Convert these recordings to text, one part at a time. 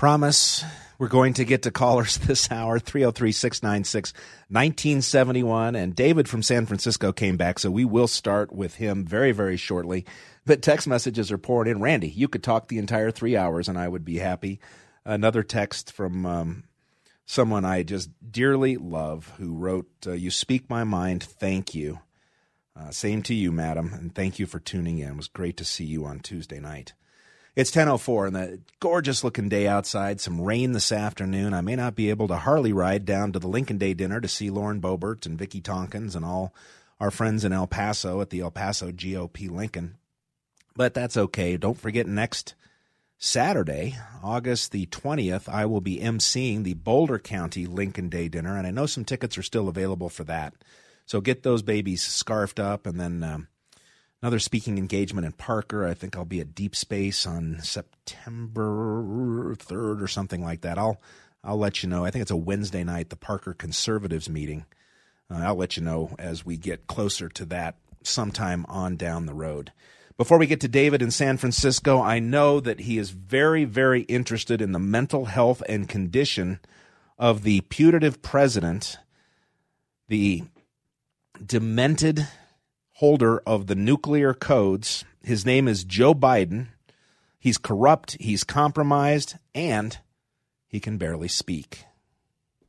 Promise we're going to get to callers this hour 303 696 1971. And David from San Francisco came back, so we will start with him very, very shortly. But text messages are pouring in. Randy, you could talk the entire three hours and I would be happy. Another text from um, someone I just dearly love who wrote, uh, You speak my mind. Thank you. Uh, same to you, madam, and thank you for tuning in. It was great to see you on Tuesday night. It's 10:04 and the gorgeous looking day outside. Some rain this afternoon. I may not be able to Harley ride down to the Lincoln Day dinner to see Lauren Boebert and Vicki Tonkins and all our friends in El Paso at the El Paso GOP Lincoln. But that's okay. Don't forget next Saturday, August the 20th, I will be emceeing the Boulder County Lincoln Day dinner and I know some tickets are still available for that. So get those babies scarfed up and then um, another speaking engagement in Parker. I think I'll be at Deep Space on September 3rd or something like that. I'll I'll let you know. I think it's a Wednesday night, the Parker Conservatives meeting. Uh, I'll let you know as we get closer to that sometime on down the road. Before we get to David in San Francisco, I know that he is very, very interested in the mental health and condition of the putative president, the demented holder of the nuclear codes. His name is Joe Biden. He's corrupt, he's compromised, and he can barely speak.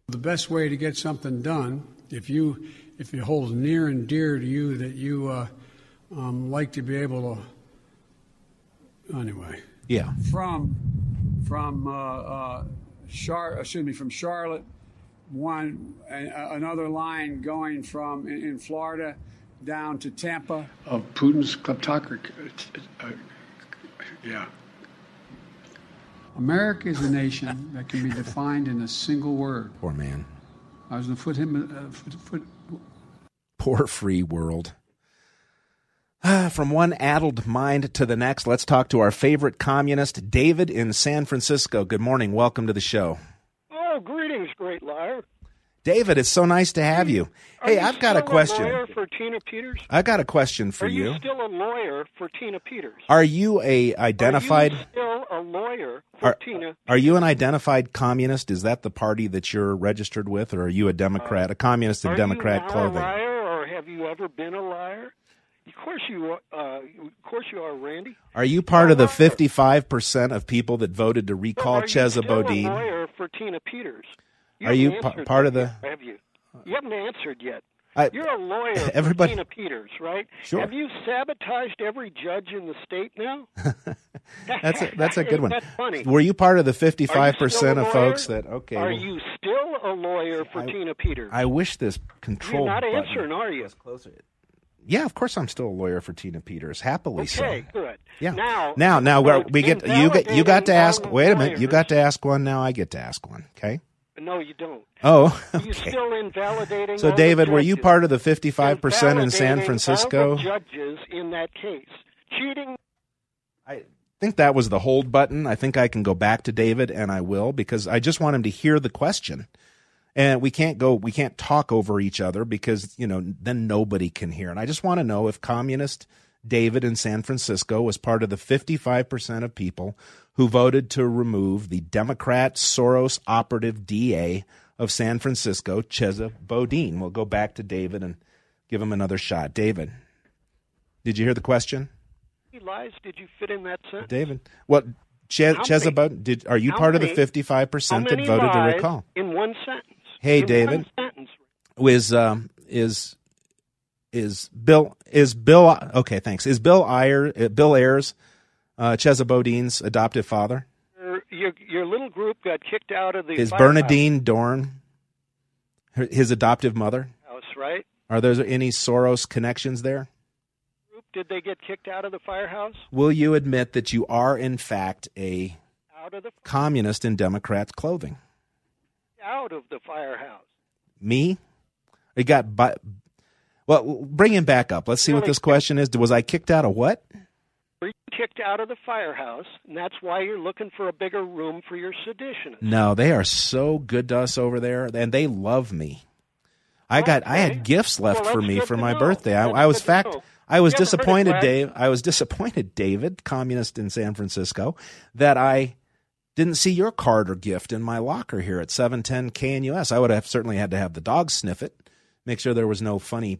The best way to get something done, if you if it holds near and dear to you that you uh, um, like to be able to, anyway. Yeah. From from uh, uh, Char- excuse me from Charlotte, one another line going from in, in Florida down to Tampa. Of Putin's kleptocracy. Uh, yeah. America is a nation that can be defined in a single word. Poor man. I was going to put him. Uh, foot, foot. Poor free world. Ah, from one addled mind to the next, let's talk to our favorite communist, David in San Francisco. Good morning. Welcome to the show. Oh, greetings, great liar. David, it's so nice to have you. Hey, you I've got a question. A lawyer for Tina Peters? I got a question for Are you. you still a lawyer for Tina Peters? Are you a identified? Are you still a lawyer for are, Tina? Are you an identified communist? Is that the party that you're registered with, or are you a Democrat, a communist in are Democrat you now clothing? A liar, or have you ever been a liar? Of course you, uh, of course you are, Randy. Are you part of the 55 percent of people that voted to recall Chesa Boudin? Are you still a lawyer for Tina Peters? You are you p- part of the? Have you? You haven't answered yet. I, You're a lawyer everybody, Tina Peters, right? Sure. Have you sabotaged every judge in the state now? that's a, that's a good one. That's funny. Were you part of the 55 Are you still percent of folks that okay? Are well, you still a lawyer for I- Tina Peters? I wish this control. You're not answering, are you? closer. Yeah, of course I'm still a lawyer for Tina Peters. Happily so. Okay, good. Yeah. Now, now, now uh, we're we get you get you got to ask. Wait a minute, you got to ask one. Now I get to ask one. Okay. No, you don't. Oh, okay. still invalidating. So, David, were you part of the 55 percent in San Francisco? Judges in that case cheating. I think that was the hold button. I think I can go back to David, and I will because I just want him to hear the question. And we can't go, we can't talk over each other because you know then nobody can hear. And I just want to know if communist David in San Francisco was part of the 55 percent of people who voted to remove the Democrat Soros operative DA of San Francisco, Chesa Boudin. We'll go back to David and give him another shot. David, did you hear the question? He lies. Did you fit in that sentence? David. What Chesa many- Boudin, did are you part of the 55% that many voted to recall? in one sentence? Hey In David, One sentence. is um is is Bill is Bill okay, thanks. Is Bill Ayer uh, Bill Ayers uh Boudin's adoptive father? Your, your your little group got kicked out of the Is Bernardine Dohrn her- his adoptive mother? house, right? Are there any Soros connections there? Group Did they get kicked out of the firehouse? Will you admit that you are, in fact, a Out of the communist in Democrats' clothing? out of the firehouse. Me? You got but well, bring him back up. Let's see what this question is. Was I kicked out of what? Were you kicked out of the firehouse, and that's why you're looking for a bigger room for your seditionists? No, they are so good to us over there, and they love me. I got I had gifts left Well, for me for my know. birthday. I, I was fact. I was You ever heard of disappointed, Dave. I was disappointed, David, communist in San Francisco, that I didn't see your card or gift in my locker here at 710 KNUS. I would have certainly had to have the dog sniff it, make sure there was no funny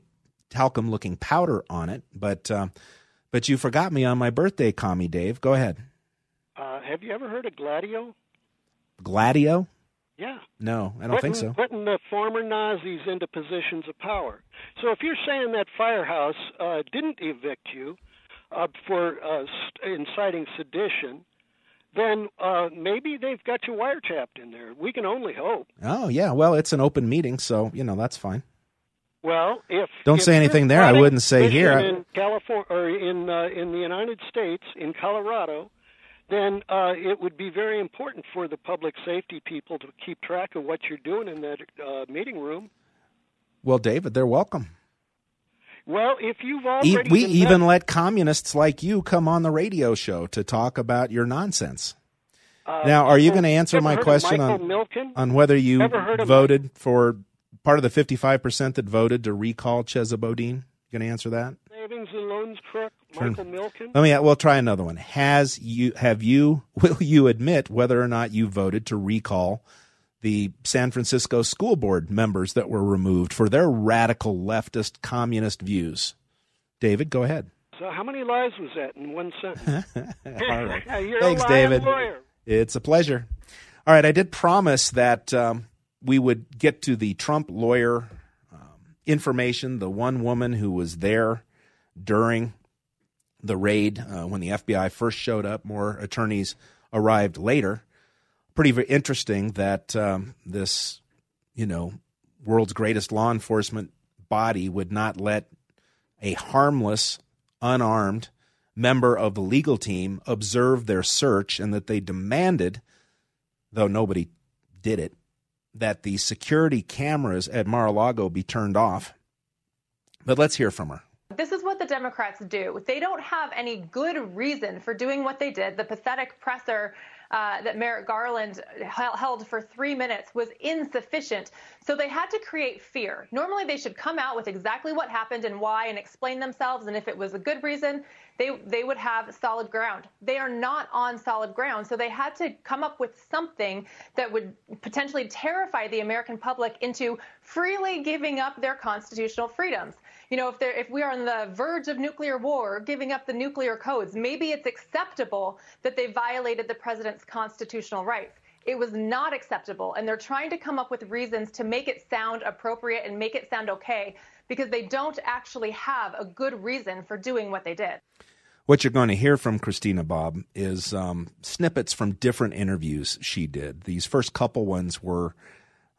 talcum looking powder on it. But uh, but you forgot me on my birthday, commie Dave. Go ahead. Uh, have you ever heard of Gladio? Gladio? Yeah. No, I don't think putting, so. Putting the former Nazis into positions of power. So if you're saying that firehouse uh, didn't evict you uh, for uh, inciting sedition, then uh, maybe they've got you wiretapped in there. We can only hope. Oh yeah, well it's an open meeting, so you know that's fine. Well, if Don't if say anything there. I wouldn't say here. In California or in uh, in the United States, in Colorado, then uh, it would be very important for the public safety people to keep track of what you're doing in that uh, meeting room. Well, David, they're welcome. Well, if you've already we even let communists like you come on the radio show to talk about your nonsense. uh, now, are you going to answer my question on Milken? on whether you Ever heard of voted for part of the fifty-five percent that voted to recall Chesa Boudin? You going to answer that? Savings and Loans crook, Michael Milken? Let me. We'll try another one. Has you have you? Will you admit whether or not you voted to recall the San Francisco school board members that were removed for their radical leftist communist views? David, go ahead. So, how many lies was that in one sentence? All right. Thanks, David. lawyer. It's a pleasure. All right, I did promise that um, we would get to the Trump lawyer um, information, the one woman who was there during the raid uh, when the FBI first showed up. More attorneys arrived later. Pretty interesting that um, this, you know, world's greatest law enforcement body would not let a harmless, unarmed member of the legal team observe their search and that they demanded, though nobody did it, that the security cameras at Mar a Lago be turned off. But let's hear from her. This is what the Democrats do. They don't have any good reason for doing what they did. The pathetic presser uh, that Merrick Garland held for three minutes was insufficient. So they had to create fear. Normally, they should come out with exactly what happened and why and explain themselves. And if it was a good reason, they, they would have solid ground. They are not on solid ground. So they had to come up with something that would potentially terrify the American public into freely giving up their constitutional freedoms. You know, if if we are on the verge of nuclear war, giving up the nuclear codes, maybe it's acceptable that they violated the president's constitutional rights. It was not acceptable, and they're trying to come up with reasons to make it sound appropriate and make it sound okay because they don't actually have a good reason for doing what they did. What you're going to hear from Christina Bobb is um, snippets from different interviews she did. These first couple ones were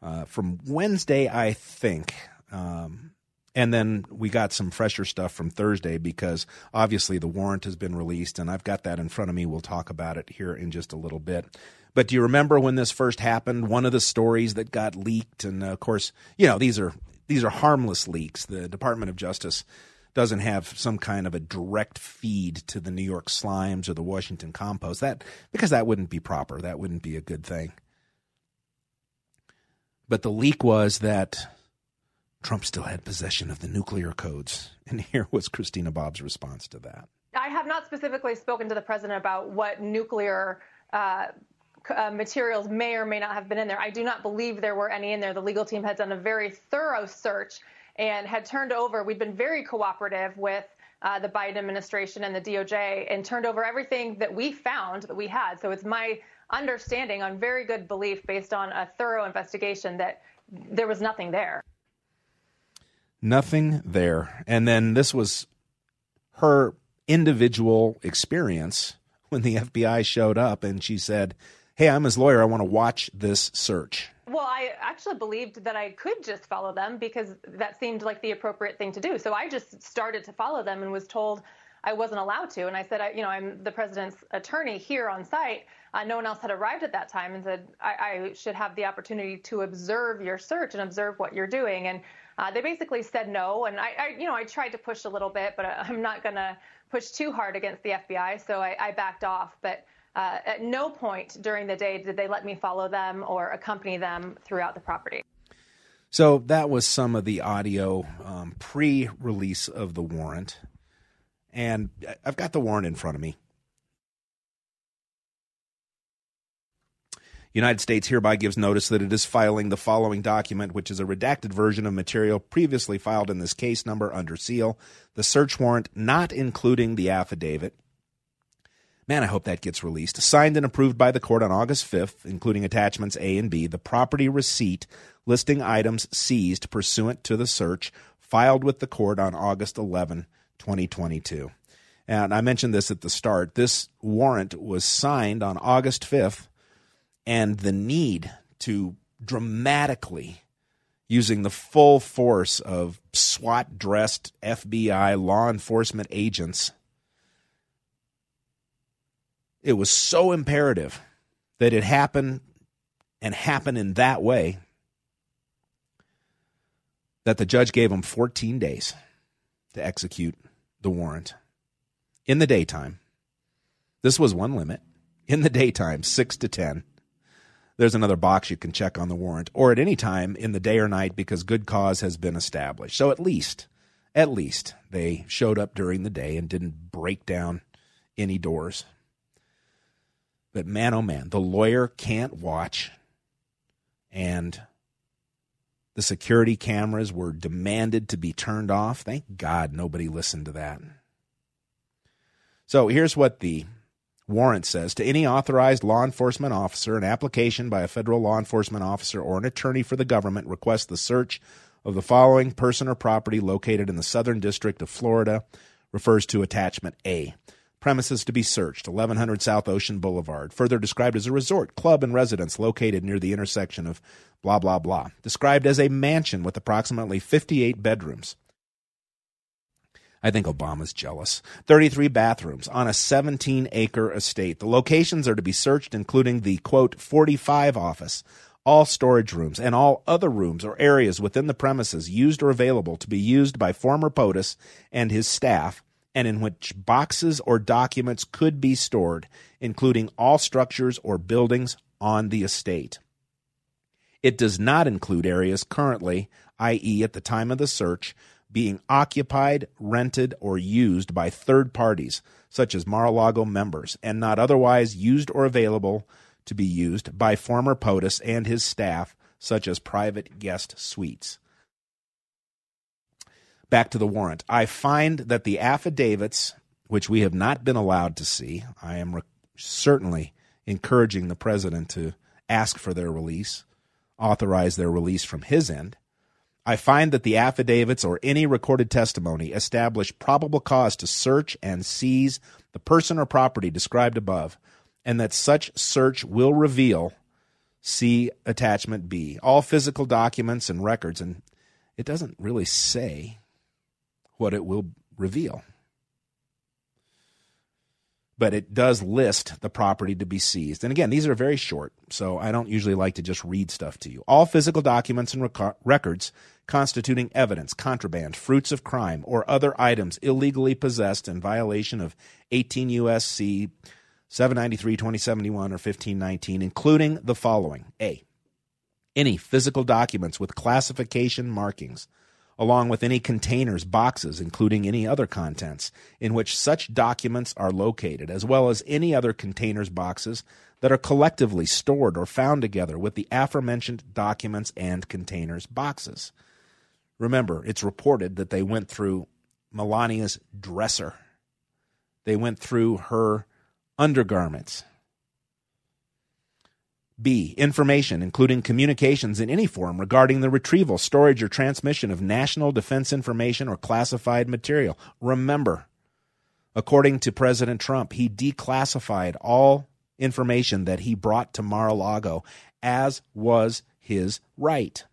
uh, from Wednesday, I think. Um, and then we got some fresher stuff from Thursday because obviously the warrant has been released, and I've got that in front of me. We'll talk about it here in just a little bit. But do you remember when this first happened? One of the stories that got leaked, and of course, you know these are these are harmless leaks. The Department of Justice doesn't have some kind of a direct feed to the New York Slimes or the Washington Compost. That because that wouldn't be proper. That wouldn't be a good thing. But the leak was that Trump still had possession of the nuclear codes. And here was Christina Bobb's response to that. I have not specifically spoken to the president about what nuclear uh, uh, materials may or may not have been in there. I do not believe there were any in there. The legal team had done a very thorough search and had turned over. We'd been very cooperative with uh, the Biden administration and the DOJ and turned over everything that we found that we had. So it's my understanding on very good belief based on a thorough investigation that there was nothing there. Nothing there. And then this was her individual experience when the FBI showed up and she said, Hey, I'm his lawyer. I want to watch this search. Well, I actually believed that I could just follow them because that seemed like the appropriate thing to do. So I just started to follow them and was told I wasn't allowed to. And I said, I, you know, I'm the president's attorney here on site. Uh, no one else had arrived at that time and said, I, I, should have the opportunity to observe your search and observe what you're doing. And uh, they basically said no. And I, I, you know, I tried to push a little bit, but I'm not going to push too hard against the FBI. So I, I backed off. But uh, at no point during the day did they let me follow them or accompany them throughout the property. So that was some of the audio um, pre release of the warrant. And I've got the warrant in front of me. United States hereby gives notice that it is filing the following document, which is a redacted version of material previously filed in this case number under seal, the search warrant not including the affidavit. Man, I hope that gets released. Signed and approved by the court on August 5th, including attachments A and B, the property receipt listing items seized pursuant to the search, filed with the court on August 11, 2022. And I mentioned this at the start. This warrant was signed on August 5th and the need to dramatically using the full force of SWAT dressed FBI law enforcement agents. It was so imperative that it happen and happen in that way that the judge gave him 14 days to execute the warrant in the daytime. This was one limit. In the daytime, 6 to 10 there's another box you can check on the warrant, or at any time in the day or night because good cause has been established. So at least, at least they showed up during the day and didn't break down any doors. But man, oh man, the lawyer can't watch. And the security cameras were demanded to be turned off. Thank God nobody listened to that. So here's what the warrant says to any authorized law enforcement officer, an application by a federal law enforcement officer or an attorney for the government requests the search of the following person or property located in the Southern District of Florida refers to attachment A. Premises to be searched 1100 South Ocean Boulevard, further described as a resort, club, and residence located near the intersection of blah, blah, blah. Described as a mansion with approximately 58 bedrooms. I think Obama's jealous. 33 bathrooms on a 17 acre estate. The locations are to be searched, including the quote 45 office, all storage rooms, and all other rooms or areas within the premises used or available to be used by former POTUS and his staff, and in which boxes or documents could be stored, including all structures or buildings on the estate. It does not include areas currently, i.e., at the time of the search, being occupied, rented, or used by third parties, such as Mar a Lago members, and not otherwise used or available to be used by former POTUS and his staff, such as private guest suites. Back to the warrant. I find that the affidavits, which we have not been allowed to see, I am re- certainly encouraging the president to ask for their release, authorize their release from his end. I find that the affidavits or any recorded testimony establish probable cause to search and seize the person or property described above, and that such search will reveal see attachment B all physical documents and records and it doesn't really say what it will reveal but it does list the property to be seized. And again, these are very short, so I don't usually like to just read stuff to you. All physical documents and rec- records constituting evidence, contraband, fruits of crime, or other items illegally possessed in violation of 18 U.S.C. 793, 2071, or 1519, including the following A. Any physical documents with classification markings along with any containers, boxes, including any other contents, in which such documents are located, as well as any other containers, boxes that are collectively stored or found together with the aforementioned documents and containers, boxes. Remember, it's reported that they went through Melania's dresser. They went through her undergarments. B. Information, including communications in any form regarding the retrieval, storage, or transmission of national defense information or classified material. Remember, according to President Trump, he declassified all information that he brought to Mar a Lago, as was his right.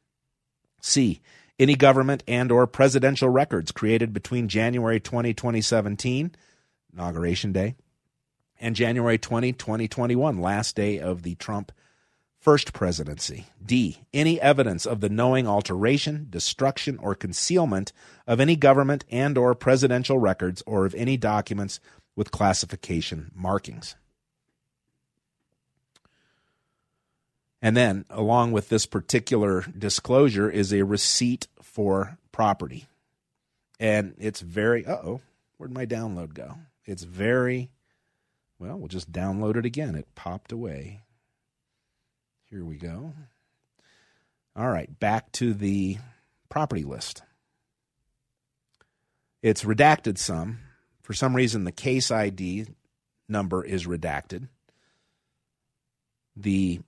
C. Any government and or presidential records created between January 20, 2017 inauguration day, and January 20, 2021, last day of the Trump first presidency. D. Any evidence of the knowing alteration, destruction, or concealment of any government and or presidential records or of any documents with classification markings. And then, along with this particular disclosure, is a receipt for property. And it's very, uh oh, where'd my download go? It's very, well, we'll just download it again. It popped away. Here we go. All right, back to the property list. It's redacted some. For some reason, the case ID number is redacted. The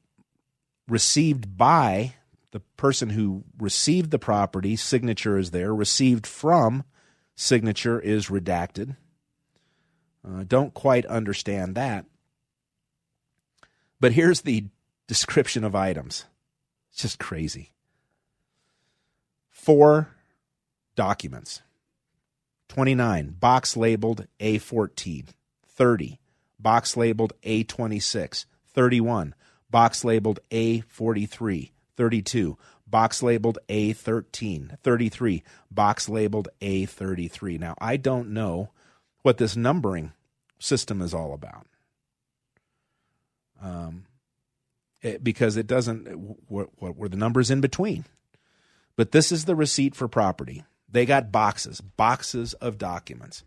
received by the person who received the property, signature is there. Received from, signature is redacted. Uh, don't quite understand that. But here's the description of items. It's just crazy. Four documents 29, box labeled A14. 30, box labeled A26. 31, box labeled A43. 32, box labeled A13. 33, box labeled A33. Now, I don't know what this numbering system is all about. Um, Eh, because it doesn't, eh, what, what were the numbers in between? But this is the receipt for property. They got boxes, boxes of documents,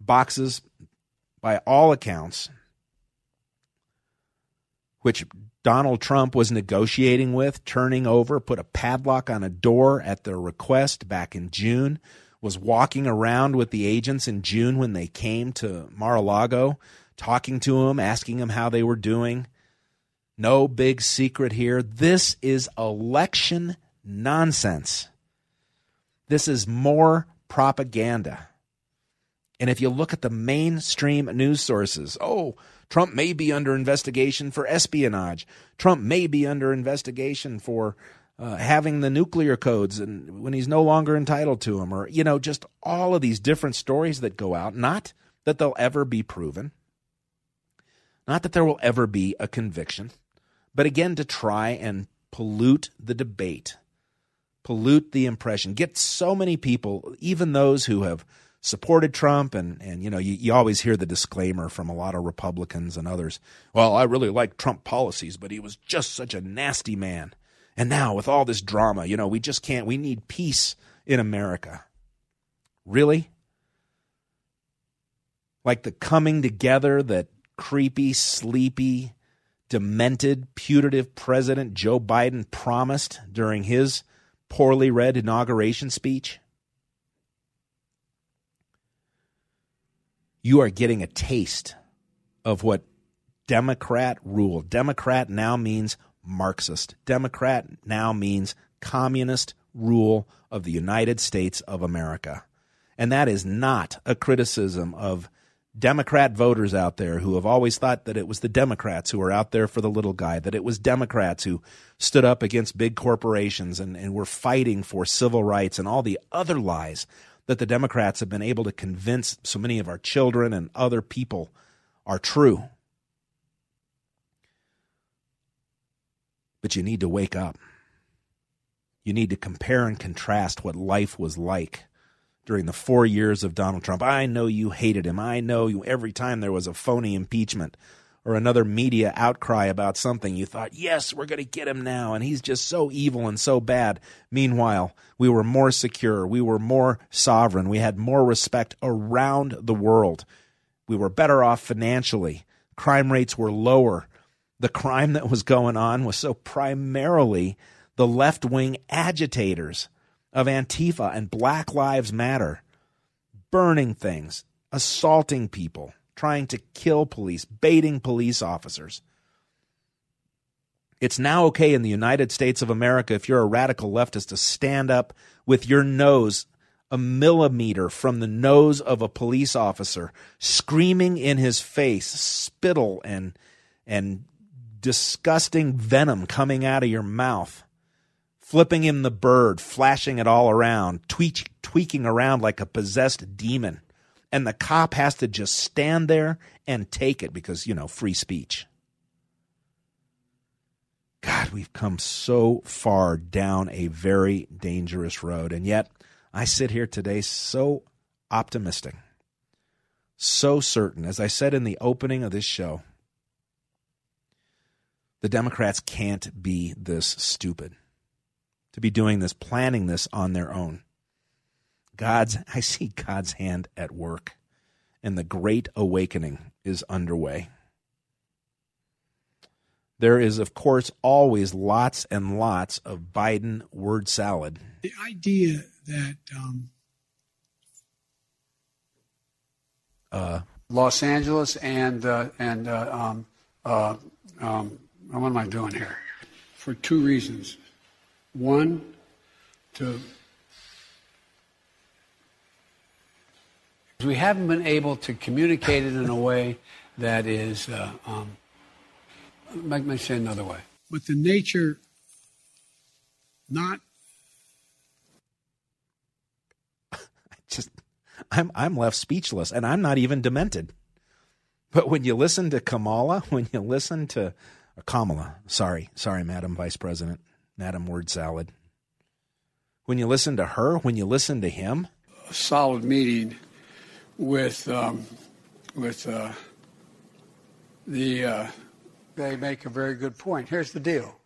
boxes, by all accounts, which Donald Trump was negotiating with, turning over, put a padlock on a door at their request back in June, was walking around with the agents in June when they came to Mar a Lago, talking to them, asking them how they were doing. No big secret here. This is election nonsense. This is more propaganda. And if you look at the mainstream news sources, oh, Trump may be under investigation for espionage. Trump may be under investigation for uh, having the nuclear codes and when he's no longer entitled to them, or you know, just all of these different stories that go out. Not that they'll ever be proven, not that there will ever be a conviction, but again to try and pollute the debate, pollute the impression, get so many people, even those who have supported Trump, and and you know you, you always hear the disclaimer from a lot of Republicans and others. Well, I really like Trump policies, but he was just such a nasty man. And now with all this drama, you know, we just can't. We need peace in America. Really? Like the coming together that creepy, sleepy, demented, putative President Joe Biden promised during his poorly read inauguration speech? You are getting a taste of what Democrat rule. Democrat now means Marxist. Democrat now means communist rule of the United States of America. And that is not a criticism of Democrat voters out there who have always thought that it was the Democrats who were out there for the little guy, that it was Democrats who stood up against big corporations and, and were fighting for civil rights and all the other lies that the Democrats have been able to convince so many of our children and other people are true. But you need to wake up. You need to compare and contrast what life was like during the four years of Donald Trump. I know you hated him. I know you every time there was a phony impeachment or another media outcry about something, you thought, yes, we're going to get him now. And he's just so evil and so bad. Meanwhile, we were more secure. We were more sovereign. We had more respect around the world. We were better off financially. Crime rates were lower the crime that was going on was so primarily the left wing agitators of Antifa and Black Lives Matter burning things, assaulting people, trying to kill police, baiting police officers. It's now okay in the United States of America if you're a radical leftist to stand up with your nose a millimeter from the nose of a police officer, screaming in his face, spittle and and disgusting venom coming out of your mouth, flipping him the bird, flashing it all around, tweak, tweaking around like a possessed demon, and the cop has to just stand there and take it because, you know, free speech. God, we've come so far down a very dangerous road. And yet, I sit here today so optimistic, so certain. As I said in the opening of this show, the Democrats can't be this stupid to be doing this, planning this on their own. God's, I see God's hand at work, and the great awakening is underway. There is, of course, always lots and lots of Biden word salad. The idea that um, uh, Los Angeles and uh, and uh, um, uh, um, what am I doing here? for two reasons. One, to We haven't been able to communicate it in a way that is. Uh, um, let me say another way. but the nature, not just I'm I'm left speechless and I'm not even demented. But when you listen to Kamala, when you listen to Kamala, sorry, sorry, Madam Vice President, Madam Word Salad. When you listen to her, when you listen to him, a solid meeting with um, with uh, the. Uh, They make a very good point. Here's the deal.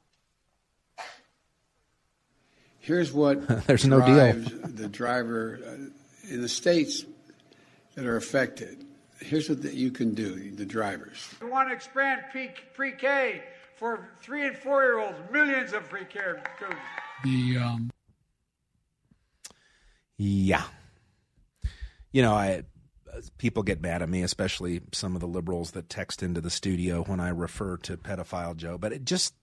here's what There's no deal. the driver uh, in the states that are affected. Here's what that you can do, the drivers. We want to expand pre K for three and four year olds, millions of pre K students. The um, yeah. You know, I people get mad at me, especially some of the liberals that text into the studio when I refer to pedophile Joe, but it just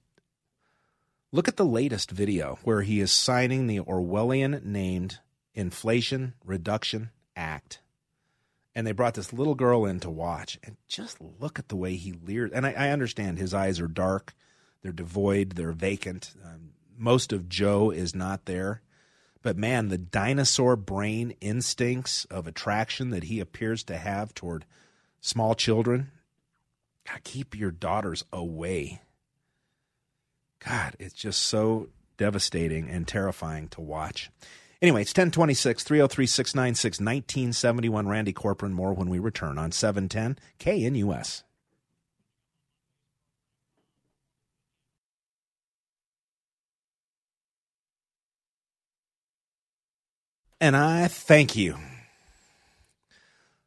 look at the latest video where he is signing the Orwellian named Inflation Reduction Act. And they brought this little girl in to watch, and just look at the way he leers. And I, I understand his eyes are dark, they're devoid, they're vacant. Um, most of Joe is not there. But man, the dinosaur brain instincts of attraction that he appears to have toward small children, God, keep your daughters away. God, it's just so devastating and terrifying to watch. Anyway, it's 1026, 303 696 1971. Randy Corporon, more when we return on 710 KNUS. And I thank you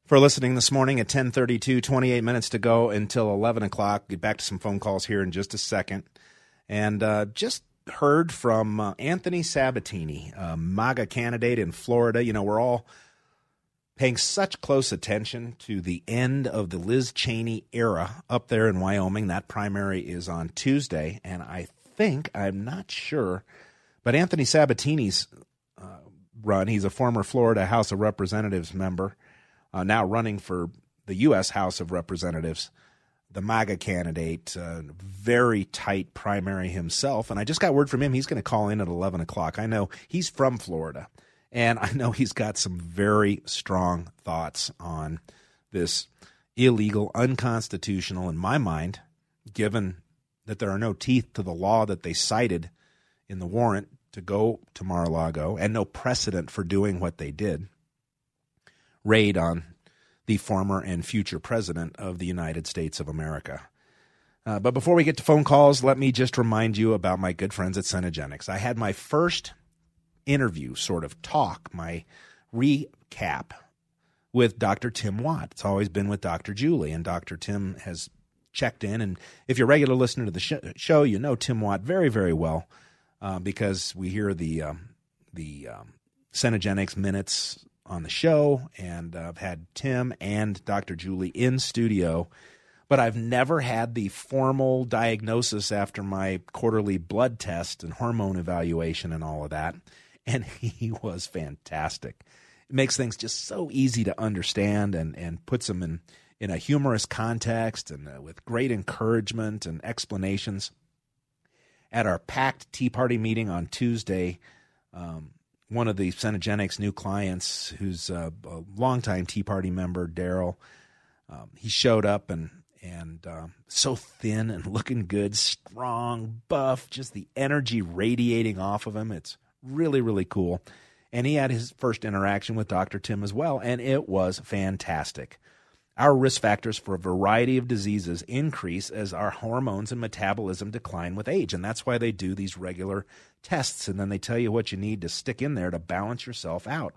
for listening this morning at 1032, 28 minutes to go until 11 o'clock. Get back to some phone calls here in just a second. And uh, just heard from uh, Anthony Sabatini, a MAGA candidate in Florida. You know, we're all paying such close attention to the end of the Liz Cheney era up there in Wyoming. That primary is on Tuesday. And I think, I'm not sure, but Anthony Sabatini's run. He's a former Florida House of Representatives member, uh, now running for the U.S. House of Representatives, the MAGA candidate, uh, very tight primary himself. And I just got word from him he's going to call in at 11 o'clock. I know he's from Florida, and I know he's got some very strong thoughts on this illegal, unconstitutional, in my mind, given that there are no teeth to the law that they cited in the warrant to go to Mar-a-Lago and no precedent for doing what they did. Raid on the former and future president of the United States of America. Uh, but before we get to phone calls, let me just remind you about my good friends at Cenegenics. I had my first interview, sort of talk, my recap with Dr. Tim Watt. It's always been with Dr. Julie, and Dr. Tim has checked in. And if you're a regular listener to the sh- show, you know Tim Watt very, very well uh, because we hear the um, the um, Cenegenics minutes on the show, and uh, I've had Tim and Dr. Julie in studio, but I've never had the formal diagnosis after my quarterly blood test and hormone evaluation and all of that. And he was fantastic. It makes things just so easy to understand and, and puts them in, in a humorous context and uh, with great encouragement and explanations at our packed Tea Party meeting on Tuesday, um, one of the Cenegenics new clients, who's a, a longtime Tea Party member, Daryl. Um, he showed up and and uh, so thin and looking good, strong, buff, just the energy radiating off of him. It's really, really cool. And he had his first interaction with Dr. Tim as well, and it was fantastic. Our risk factors for a variety of diseases increase as our hormones and metabolism decline with age. And that's why they do these regular tests. And then they tell you what you need to stick in there to balance yourself out.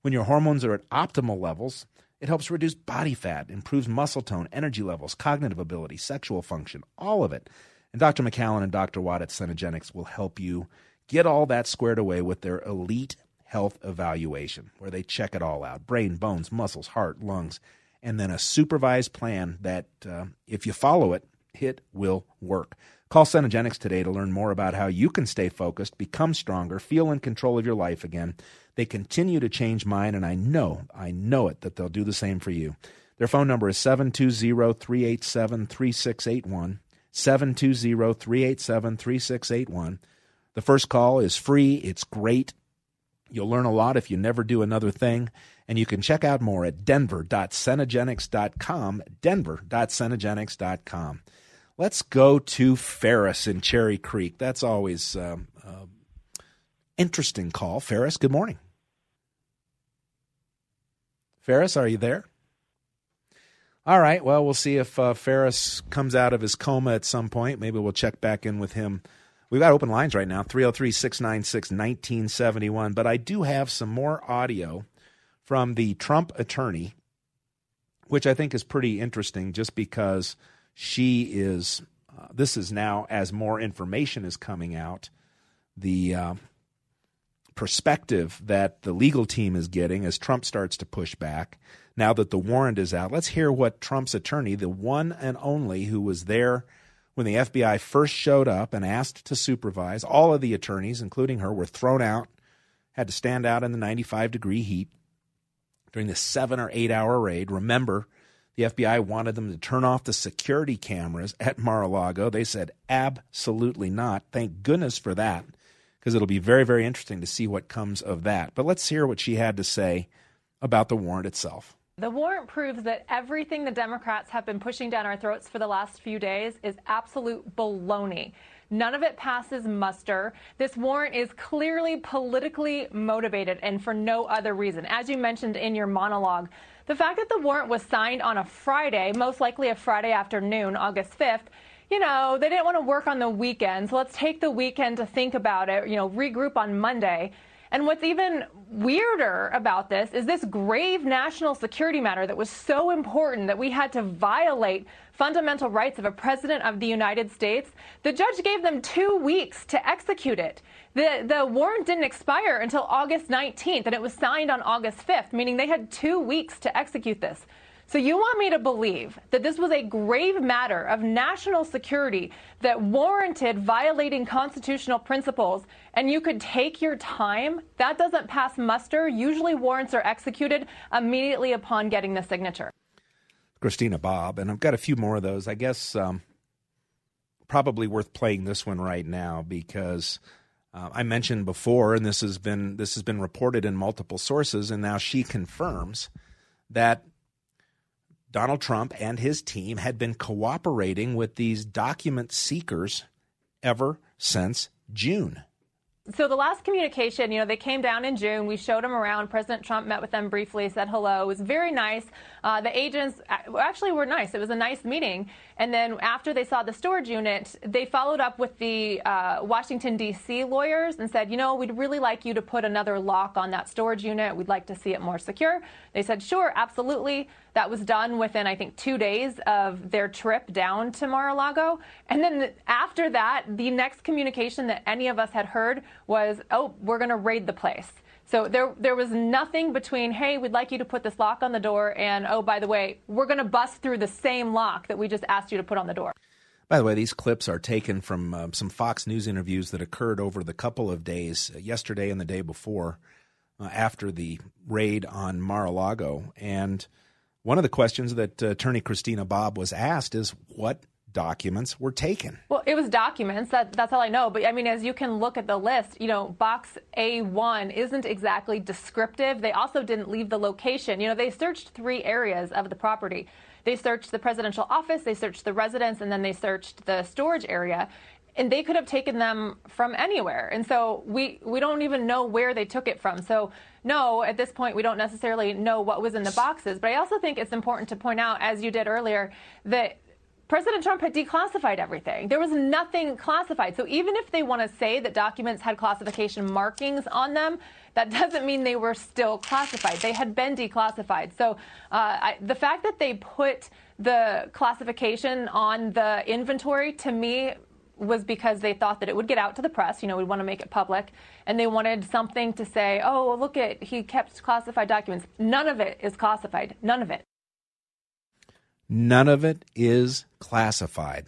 When your hormones are at optimal levels, it helps reduce body fat, improves muscle tone, energy levels, cognitive ability, sexual function, all of it. And Dr. McCallum and Dr. Watt at Cenegenics will help you get all that squared away with their elite health evaluation, where they check it all out brain, bones, muscles, heart, lungs and then a supervised plan that, uh, if you follow it, it will work. Call Cenegenics today to learn more about how you can stay focused, become stronger, feel in control of your life again. They continue to change mine, and I know, I know it, that they'll do the same for you. Their phone number is 720 387 3681. 720 387 3681. The first call is free, it's great. You'll learn a lot if you never do another thing. And you can check out more at denver.cenegenics.com, denver.cenegenics.com. Let's go to Ferris in Cherry Creek. That's always um, uh, interesting call. Ferris, good morning. Ferris, are you there? All right. Well, we'll see if uh, Ferris comes out of his coma at some point. Maybe we'll check back in with him. We've got open lines right now 303 696 1971. But I do have some more audio from the Trump attorney, which I think is pretty interesting just because she is, uh, this is now, as more information is coming out, the uh, perspective that the legal team is getting as Trump starts to push back. Now that the warrant is out, let's hear what Trump's attorney, the one and only who was there when the FBI first showed up and asked to supervise, all of the attorneys, including her, were thrown out, had to stand out in the 95 degree heat during the seven or eight hour raid. Remember, the FBI wanted them to turn off the security cameras at Mar a Lago. They said, absolutely not. Thank goodness for that, because it'll be very, very interesting to see what comes of that. But let's hear what she had to say about the warrant itself. The warrant proves that everything the Democrats have been pushing down our throats for the last few days is absolute baloney. None of it passes muster. This warrant is clearly politically motivated and for no other reason. As you mentioned in your monologue, the fact that the warrant was signed on a Friday, most likely a Friday afternoon, August 5th, you know, they didn't want to work on the weekend, so let's take the weekend to think about it, you know, regroup on Monday. And what's even weirder about this is this grave national security matter that was so important that we had to violate fundamental rights of a president of the United States. The judge gave them two weeks to execute it. The, the warrant didn't expire until August 19th, and it was signed on August 5th, meaning they had two weeks to execute this. So you want me to believe that this was a grave matter of national security that warranted violating constitutional principles and you could take your time? That doesn't pass muster. Usually warrants are executed immediately upon getting the signature. Christina Bobb, and I've got a few more of those. I guess um, probably worth playing this one right now because uh, I mentioned before, and this has been this has been reported in multiple sources, and now she confirms that Donald Trump and his team had been cooperating with these document seekers ever since June so the last communication, you know, they came down in June. We showed them around. President Trump met with them briefly, said hello. It was very nice. Uh, the agents actually were nice. It was a nice meeting. And then after they saw the storage unit, they followed up with the uh, Washington, D.C. lawyers and said, you know, we'd really like you to put another lock on that storage unit. We'd like to see it more secure. They said, sure, absolutely. That was done within, I think, two days of their trip down to Mar a Lago. And then after that, the next communication that any of us had heard was, oh, we're going to raid the place. So there, there was nothing between, hey, we'd like you to put this lock on the door, and oh, by the way, we're going to bust through the same lock that we just asked you to put on the door. By the way, these clips are taken from uh, some Fox News interviews that occurred over the couple of days, uh, yesterday and the day before, uh, after the raid on Mar-a-Lago. And one of the questions that uh, Attorney Christina Bobb was asked is, what documents were taken. Well, it was documents. That, that's all I know. But I mean, as you can look at the list, you know, box A1 isn't exactly descriptive. They also didn't leave the location. You know, they searched three areas of the property. They searched the presidential office, they searched the residence, and then they searched the storage area. And they could have taken them from anywhere. And so we, we don't even know where they took it from. So, no, at this point, we don't necessarily know what was in the boxes. But I also think it's important to point out, as you did earlier, that President Trump had declassified everything. There was nothing classified. So even if they want to say that documents had classification markings on them, that doesn't mean they were still classified. They had been declassified. So uh, I, the fact that they put the classification on the inventory to me was because they thought that it would get out to the press. You know, we'd want to make it public. And they wanted something to say, oh, look at, he kept classified documents. None of it is classified. None of it. None of it is classified.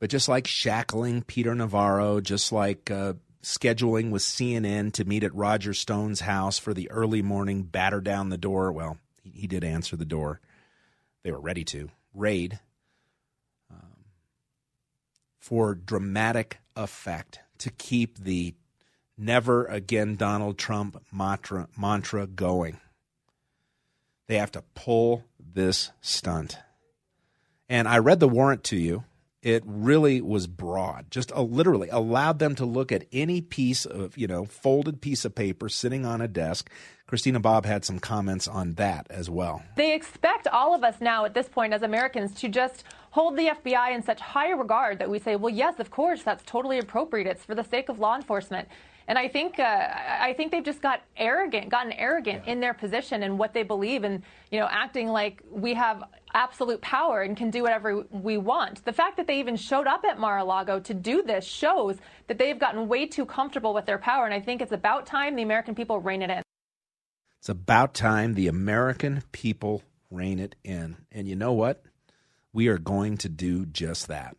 But just like shackling Peter Navarro, just like uh, scheduling with CNN to meet at Roger Stone's house for the early morning batter down the door, well, he, did answer the door. They were ready to raid for dramatic effect to keep the never again Donald Trump mantra, mantra going. They have to pull this stunt. And I read the warrant to you. It really was broad, just a, literally allowed them to look at any piece of, you know, folded piece of paper sitting on a desk. Christina Bobb had some comments on that as well. They expect all of us now at this point as Americans to just hold the FBI in such high regard that we say, well, yes, of course, that's totally appropriate. It's for the sake of law enforcement. And I think uh, I think they've just got arrogant, gotten arrogant yeah. in their position and what they believe, and you know, acting like we have absolute power and can do whatever we want. The fact that they even showed up at Mar-a-Lago to do this shows that they've gotten way too comfortable with their power. And I think it's about time the American people rein it in. It's about time the American people rein it in. And you know what? We are going to do just that.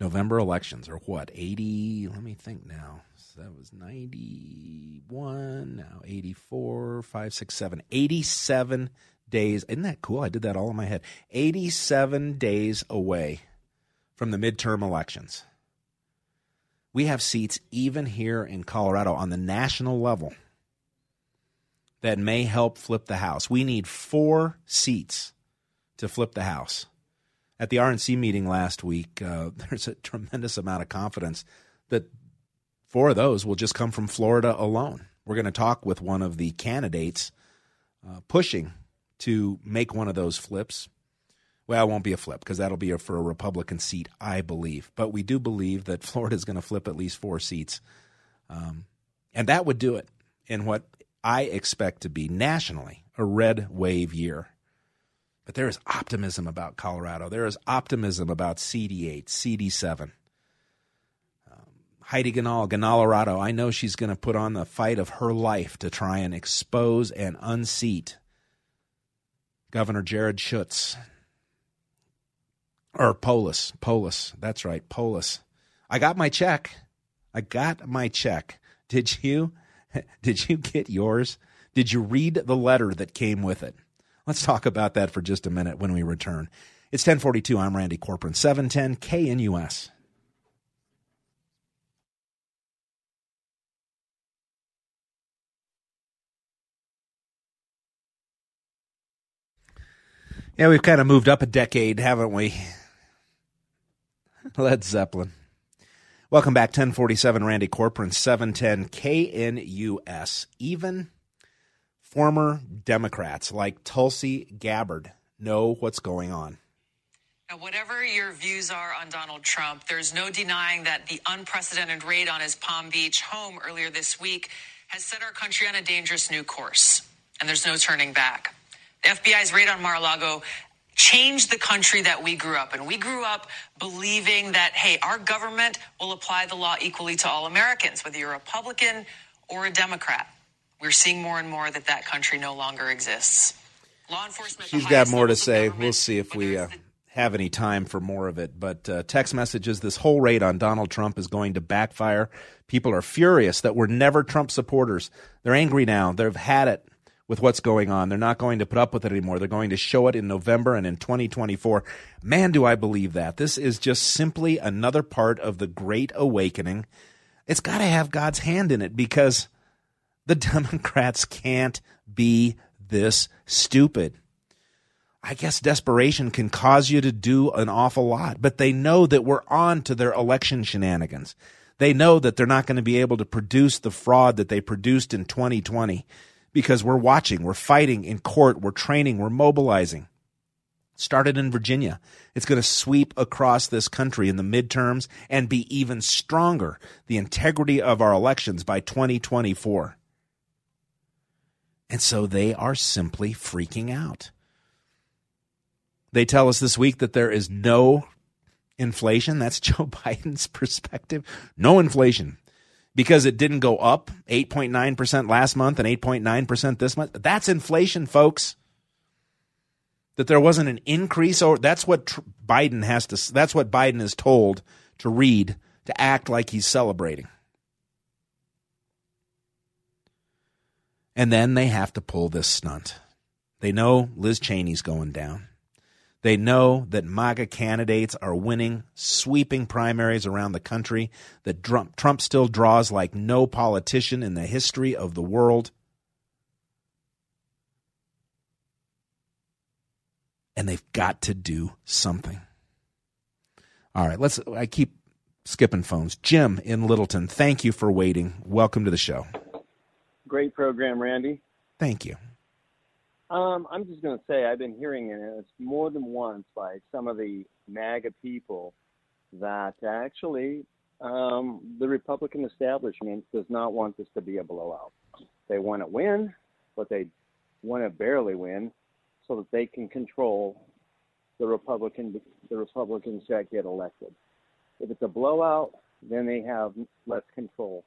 November elections are what 80 let me think now. So that was 91 now 84 5 6 7 87 days. Isn't that cool? I did that all in my head. 87 days away from the midterm elections. We have seats even here in colorado on the national level that may help flip the house. We need four seats to flip the house at the RNC meeting last week, uh, there's a tremendous amount of confidence that four of those will just come from Florida alone. We're going to talk with one of the candidates uh, pushing to make one of those flips. Well, it won't be a flip because that'll be a, for a Republican seat, I believe. But we do believe that Florida is going to flip at least four seats. Um, and that would do it in what I expect to be nationally a red wave year. But there is optimism about Colorado. There is optimism about CD8, CD7. Um, Heidi Ganahl, Ganalorado, I know she's going to put on the fight of her life to try and expose and unseat Governor Jared Schutz. Or Polis. Polis. That's right. Polis. I got my check. I got my check. Did you? Did you get yours? Did you read the letter that came with it? Let's talk about that for just a minute when we return. It's 1042. I'm Randy Corporon, 710 KNUS. Yeah, we've kind of moved up a decade, haven't we? Led Zeppelin. Welcome back, 1047 Randy Corporon, 710 KNUS. Even former Democrats like Tulsi Gabbard know what's going on. Now, whatever your views are on Donald Trump, there's no denying that the unprecedented raid on his Palm Beach home earlier this week has set our country on a dangerous new course, and there's no turning back. The FBI's raid on Mar-a-Lago changed the country that we grew up in. We grew up believing that, hey, our government will apply the law equally to all Americans, whether you're a Republican or a Democrat. We're seeing more and more that that country no longer exists. Law enforcement. She's got more to say. We'll see if we uh, have any time for more of it. But uh, text messages this whole raid on Donald Trump is going to backfire. People are furious that we're never Trump supporters. They're angry now. They've had it. with what's going on. They're not going to put up with it anymore. They're going to show it in November and in 2024. Man, do I believe that. This is just simply another part of the Great Awakening. It's got to have God's hand in it because the Democrats can't be this stupid. I guess desperation can cause you to do an awful lot, but they know that we're on to their election shenanigans. They know that they're not going to be able to produce the fraud that they produced in 2020 because we're watching, we're fighting in court, we're training, we're mobilizing. Started in Virginia. It's going to sweep across this country in the midterms and be even stronger, the integrity of our elections by 2024. And so they are simply freaking out. They tell us this week that there is no inflation. That's Joe Biden's perspective. No inflation because it didn't go up 8.9% last month and 8.9% this month. That's inflation, folks. That there wasn't an increase or that's what Biden has to that's what Biden is told to read to act like he's celebrating. And then they have to pull this stunt. They know Liz Cheney's going down. They know that MAGA candidates are winning sweeping primaries around the country, that Trump, still draws like no politician in the history of the world. And they've got to do something. All right, let's I keep skipping phones. Jim in Littleton, thank you for waiting. Welcome to the show. Great program, Randy. Thank you. Um, I'm just going to say I've been hearing it more than once by some of the MAGA people that actually um, the Republican establishment does not want this to be a blowout. They want to win, but they want to barely win so that they can control the Republican the Republicans that get elected. If it's a blowout, then they have less control.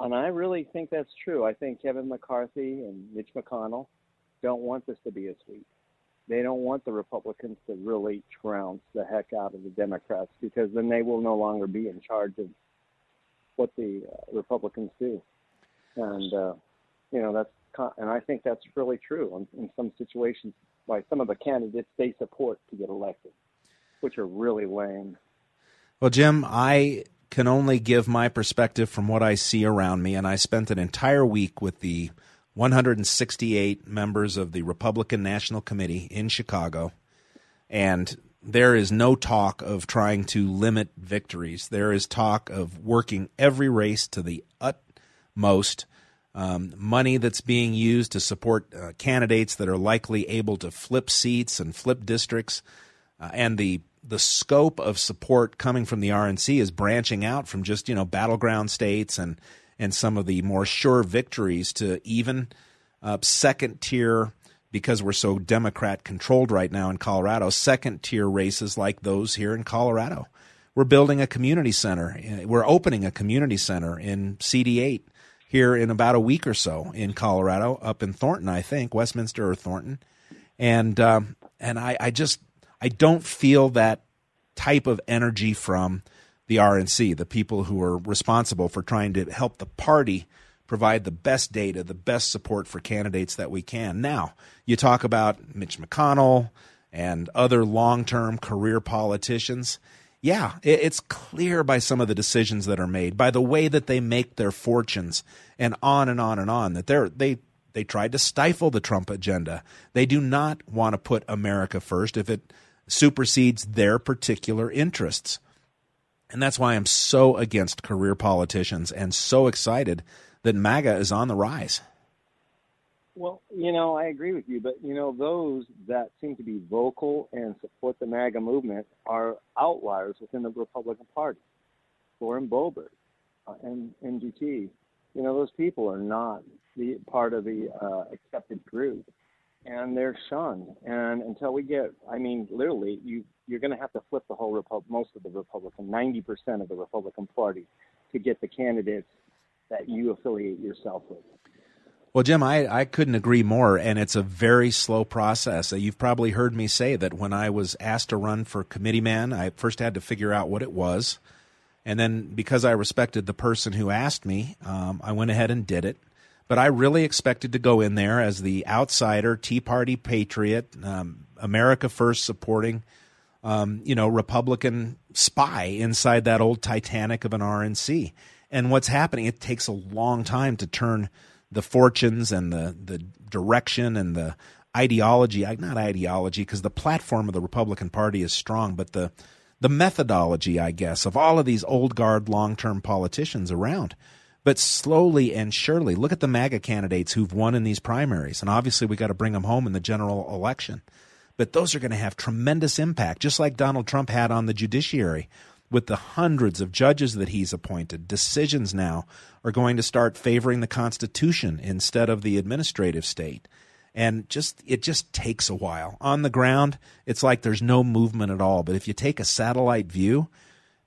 And I really think that's true. I think Kevin McCarthy and Mitch McConnell don't want this to be a sweep. They don't want the Republicans to really trounce the heck out of the Democrats because then they will no longer be in charge of what the uh, Republicans do. And uh, you know that's and I think that's really true in, in some situations by some of the candidates they support to get elected, which are really lame. Well, Jim, I can only give my perspective from what I see around me, and I spent an entire week with the 168 members of the Republican National Committee in Chicago, and there is no talk of trying to limit victories. There is talk of working every race to the utmost. Um, money that's being used to support uh, candidates that are likely able to flip seats and flip districts, uh, and the the scope of support coming from the RNC is branching out from just you know battleground states and and some of the more sure victories to even uh, second tier, because we're so Democrat controlled right now in Colorado, second tier races like those here in Colorado. We're building a community center. We're opening a community center in CD8 here in about a week or so in Colorado, up in Thornton, I think, Westminster or Thornton. And um, and I, I just I don't feel that type of energy from the RNC, the people who are responsible for trying to help the party provide the best data, the best support for candidates that we can. Now, you talk about Mitch McConnell and other long term career politicians. Yeah, it's clear by some of the decisions that are made, by the way that they make their fortunes, and on and on and on, that they're, they they tried to stifle the Trump agenda. They do not want to put America first if it supersedes their particular interests. And that's why I'm so against career politicians and so excited that MAGA is on the rise. Well, you know, I agree with you, but you know, those that seem to be vocal and support the MAGA movement are outliers within the Republican Party. Lauren Boebert uh, and MGT, you know, those people are not the part of the uh, accepted group, and they're shunned. And until we get, I mean, literally, you you're going to have to flip the whole Repub- most of the Republican, 90% of the Republican Party, to get the candidates that you affiliate yourself with. Well, Jim, I, I couldn't agree more, and it's a very slow process. Uh, you've probably heard me say that when I was asked to run for committee man, I first had to figure out what it was. And then, because I respected the person who asked me, um, I went ahead and did it. But I really expected to go in there as the outsider, Tea Party patriot, um, America First supporting, um, you know, Republican spy inside that old Titanic of an RNC. And what's happening? It takes a long time to turn the fortunes and the the direction and the ideology not ideology because the platform of the Republican Party is strong, but the the methodology, I guess, of all of these old guard long term politicians around. But slowly and surely, look at the MAGA candidates who've won in these primaries. And obviously, we got to bring them home in the general election. But those are going to have tremendous impact, just like Donald Trump had on the judiciary with the hundreds of judges that he's appointed. Decisions now are going to start favoring the Constitution instead of the administrative state. And just it just takes a while. On the ground, it's like there's no movement at all. But if you take a satellite view,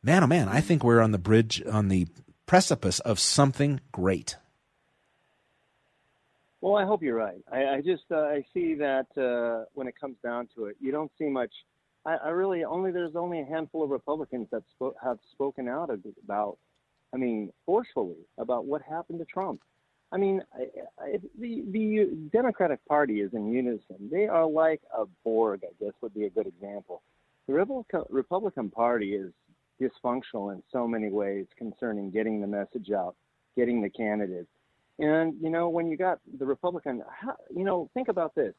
man, oh man, I think we're on the bridge on the precipice of something great. Well, I hope you're right. I, I just uh, I see that uh, when it comes down to it, you don't see much. I, I really only there's only a handful of Republicans that spo- have spoken out about. I mean, forcefully about what happened to Trump. I mean, I, I, the the Democratic Party is in unison. They are like a Borg. I guess would be a good example. The Republican Republican Party is dysfunctional in so many ways concerning getting the message out, getting the candidates. And, you know, when you got the Republican, you know, think about this.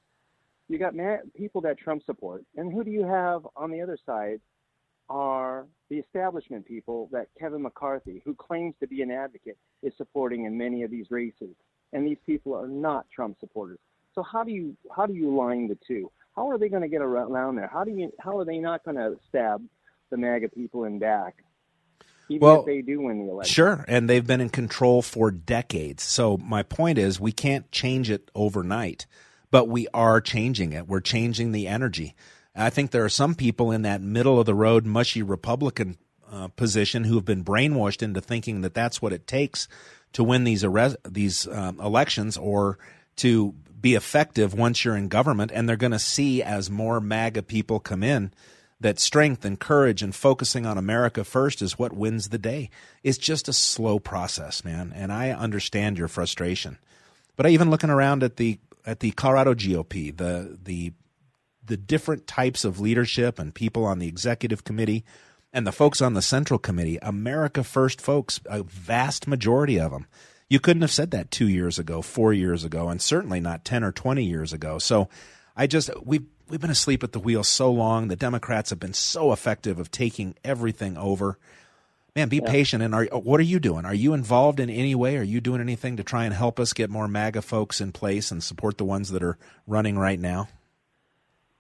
You got people that Trump support, and who do you have on the other side are the establishment people that Kevin McCarthy, who claims to be an advocate, is supporting in many of these races. And these people are not Trump supporters. So how do you how do you line the two? How are they going to get around there? How do you how are they not going to stab the MAGA people in back, even well, if they do win the election. Sure, and they've been in control for decades. So my point is, we can't change it overnight, but we are changing it. We're changing the energy. I think there are some people in that middle of the road, mushy Republican uh, position who have been brainwashed into thinking that that's what it takes to win these these um, elections or to be effective once you're in government. And they're going to see as more MAGA people come in that strength and courage and focusing on America first is what wins the day. It's just a slow process, man, and I understand your frustration. But I even looking around at the at the Colorado GOP, the the the different types of leadership and people on the executive committee and the folks on the central committee, America First folks, a vast majority of them. You couldn't have said that 2 years ago, 4 years ago, and certainly not 10 or 20 years ago. So I just we we've been asleep at the wheel so long. The Democrats have been so effective of taking everything over. Man, be yeah. patient. And are, what are you doing? Are you involved in any way? Are you doing anything to try and help us get more MAGA folks in place and support the ones that are running right now?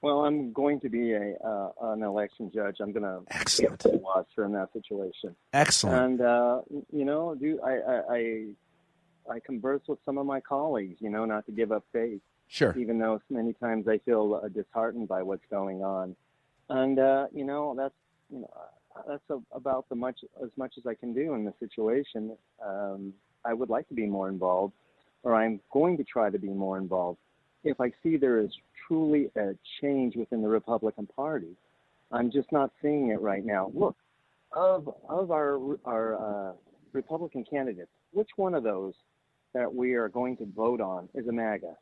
Well, I'm going to be a uh, an election judge. I'm going to excellent be a watcher in that situation. Excellent. And uh, you know, do I, I I I converse with some of my colleagues. You know, not to give up faith. Sure. Even though many times I feel uh, disheartened by what's going on, and uh, you know that's you know that's a, about the much as much as I can do in the situation. Um, I would like to be more involved, or I'm going to try to be more involved. If I see there is truly a change within the Republican Party, I'm just not seeing it right now. Look, of of our our uh, Republican candidates, which one of those that we are going to vote on is a MAGA?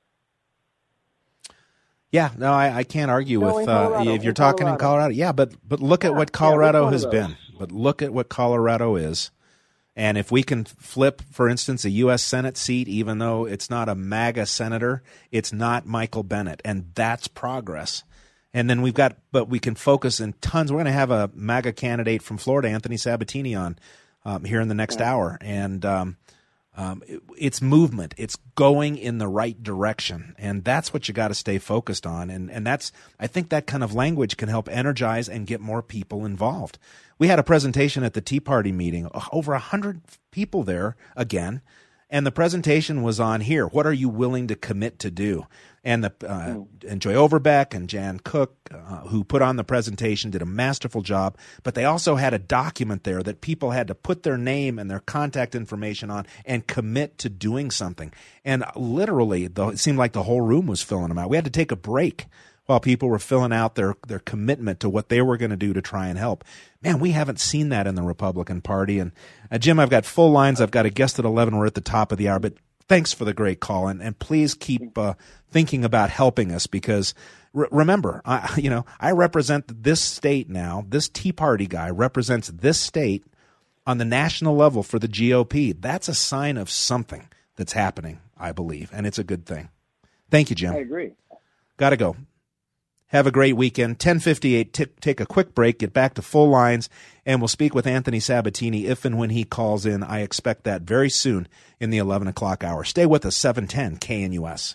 Yeah, no, I, I can't argue no, with uh, if you're in talking Colorado. in Colorado. Yeah, but but look yeah, at what Colorado yeah, has been. But look at what Colorado is. And if we can flip, for instance, a U.S. Senate seat, even though it's not a MAGA senator, it's not Michael Bennet, and that's progress. And then we've got, but we can focus in tons. We're going to have a MAGA candidate from Florida, Anthony Sabatini, on um, here in the next yeah. hour, and um, um, it, it's movement. It's going in the right direction, and that's what you got to stay focused on. And and that's I think that kind of language can help energize and get more people involved. We had a presentation at the Tea Party meeting, over a hundred people there again, and the presentation was on here. What are you willing to commit to do? and the uh, hmm. and Joy Overbeck and Jan Cook, uh, who put on the presentation, did a masterful job. But they also had a document there that people had to put their name and their contact information on and commit to doing something. And literally, the, it seemed like the whole room was filling them out. We had to take a break while people were filling out their their commitment to what they were going to do to try and help. Man, we haven't seen that in the Republican Party. And uh, Jim, I've got full lines. I've got a guest at eleven. We're at the top of the hour, but thanks for the great call, and, and please keep uh, thinking about helping us because r- remember, I, you know, I represent this state now. This Tea Party guy represents this state on the national level for the GOP. That's a sign of something that's happening, I believe, and it's a good thing. Thank you, Jim. I agree. Got to go. Have a great weekend. 1058, t- take a quick break, get back to full lines, and we'll speak with Anthony Sabatini if and when he calls in. I expect that very soon in the 11 o'clock hour. Stay with us, 710 KNUS.